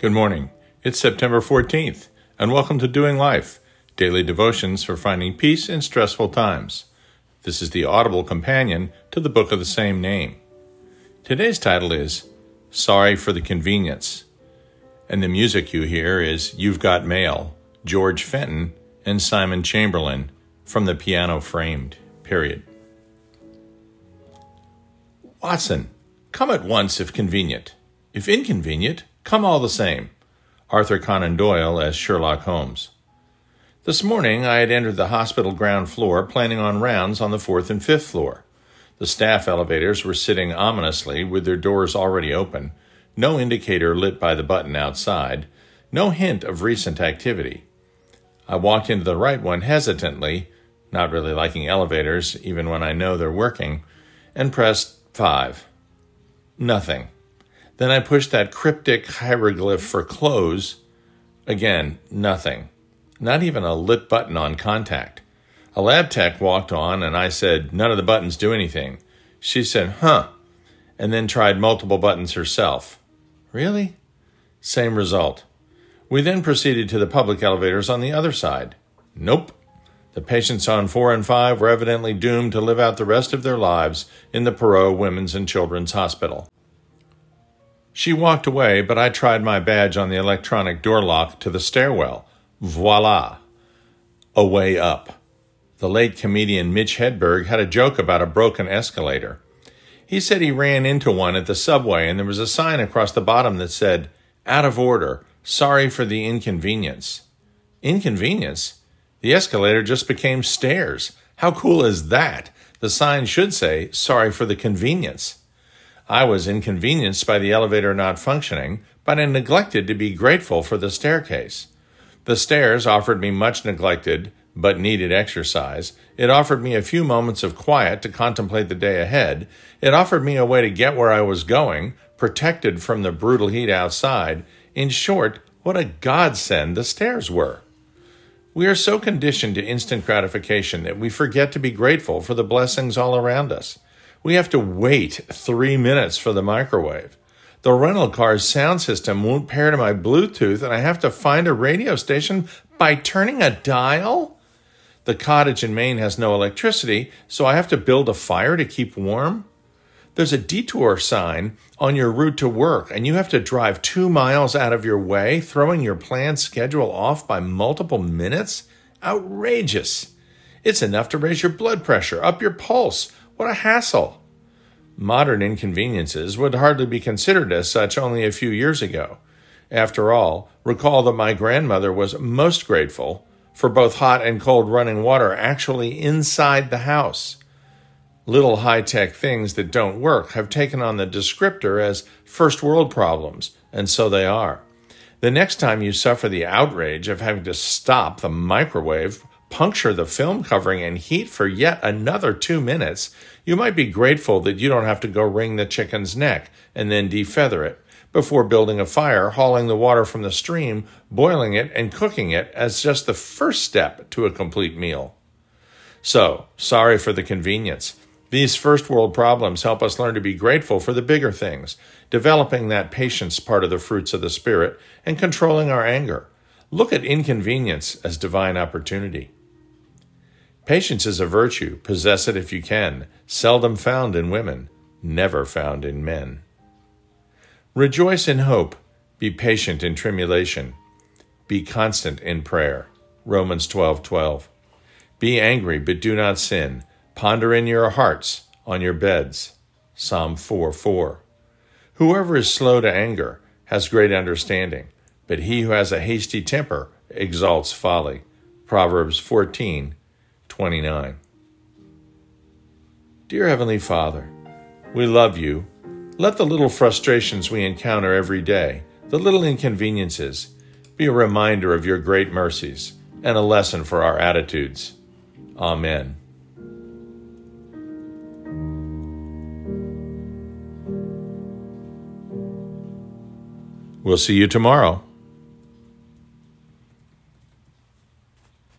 Good morning. It's September 14th, and welcome to Doing Life, daily devotions for finding peace in stressful times. This is the audible companion to the book of the same name. Today's title is Sorry for the Convenience, and the music you hear is You've Got Mail, George Fenton, and Simon Chamberlain from the piano framed, period. Watson, come at once if convenient. If inconvenient, come all the same. Arthur Conan Doyle as Sherlock Holmes. This morning I had entered the hospital ground floor planning on rounds on the fourth and fifth floor. The staff elevators were sitting ominously with their doors already open, no indicator lit by the button outside, no hint of recent activity. I walked into the right one hesitantly, not really liking elevators even when I know they're working, and pressed 5. Nothing. Then I pushed that cryptic hieroglyph for close. Again, nothing. Not even a lit button on contact. A lab tech walked on and I said, None of the buttons do anything. She said, Huh, and then tried multiple buttons herself. Really? Same result. We then proceeded to the public elevators on the other side. Nope. The patients on 4 and 5 were evidently doomed to live out the rest of their lives in the Perot Women's and Children's Hospital. She walked away, but I tried my badge on the electronic door lock to the stairwell. Voila! A way up. The late comedian Mitch Hedberg had a joke about a broken escalator. He said he ran into one at the subway and there was a sign across the bottom that said, Out of order, sorry for the inconvenience. Inconvenience? The escalator just became stairs. How cool is that? The sign should say, Sorry for the convenience. I was inconvenienced by the elevator not functioning, but I neglected to be grateful for the staircase. The stairs offered me much neglected but needed exercise. It offered me a few moments of quiet to contemplate the day ahead. It offered me a way to get where I was going, protected from the brutal heat outside. In short, what a godsend the stairs were. We are so conditioned to instant gratification that we forget to be grateful for the blessings all around us. We have to wait three minutes for the microwave. The rental car's sound system won't pair to my Bluetooth, and I have to find a radio station by turning a dial? The cottage in Maine has no electricity, so I have to build a fire to keep warm? There's a detour sign on your route to work, and you have to drive two miles out of your way, throwing your planned schedule off by multiple minutes? Outrageous! It's enough to raise your blood pressure, up your pulse. What a hassle! Modern inconveniences would hardly be considered as such only a few years ago. After all, recall that my grandmother was most grateful for both hot and cold running water actually inside the house little high tech things that don't work have taken on the descriptor as first world problems, and so they are. The next time you suffer the outrage of having to stop the microwave, puncture the film covering, and heat for yet another two minutes, you might be grateful that you don't have to go wring the chicken's neck and then defeather it before building a fire, hauling the water from the stream, boiling it, and cooking it as just the first step to a complete meal. So, sorry for the convenience. These first world problems help us learn to be grateful for the bigger things, developing that patience part of the fruits of the Spirit, and controlling our anger. Look at inconvenience as divine opportunity. Patience is a virtue, possess it if you can, seldom found in women, never found in men. Rejoice in hope, be patient in tribulation, be constant in prayer. Romans 12:12. 12. Be angry, but do not sin. Ponder in your hearts on your beds. Psalm 4 4. Whoever is slow to anger has great understanding, but he who has a hasty temper exalts folly. Proverbs 14 29. Dear Heavenly Father, we love you. Let the little frustrations we encounter every day, the little inconveniences, be a reminder of your great mercies and a lesson for our attitudes. Amen. We'll see you tomorrow.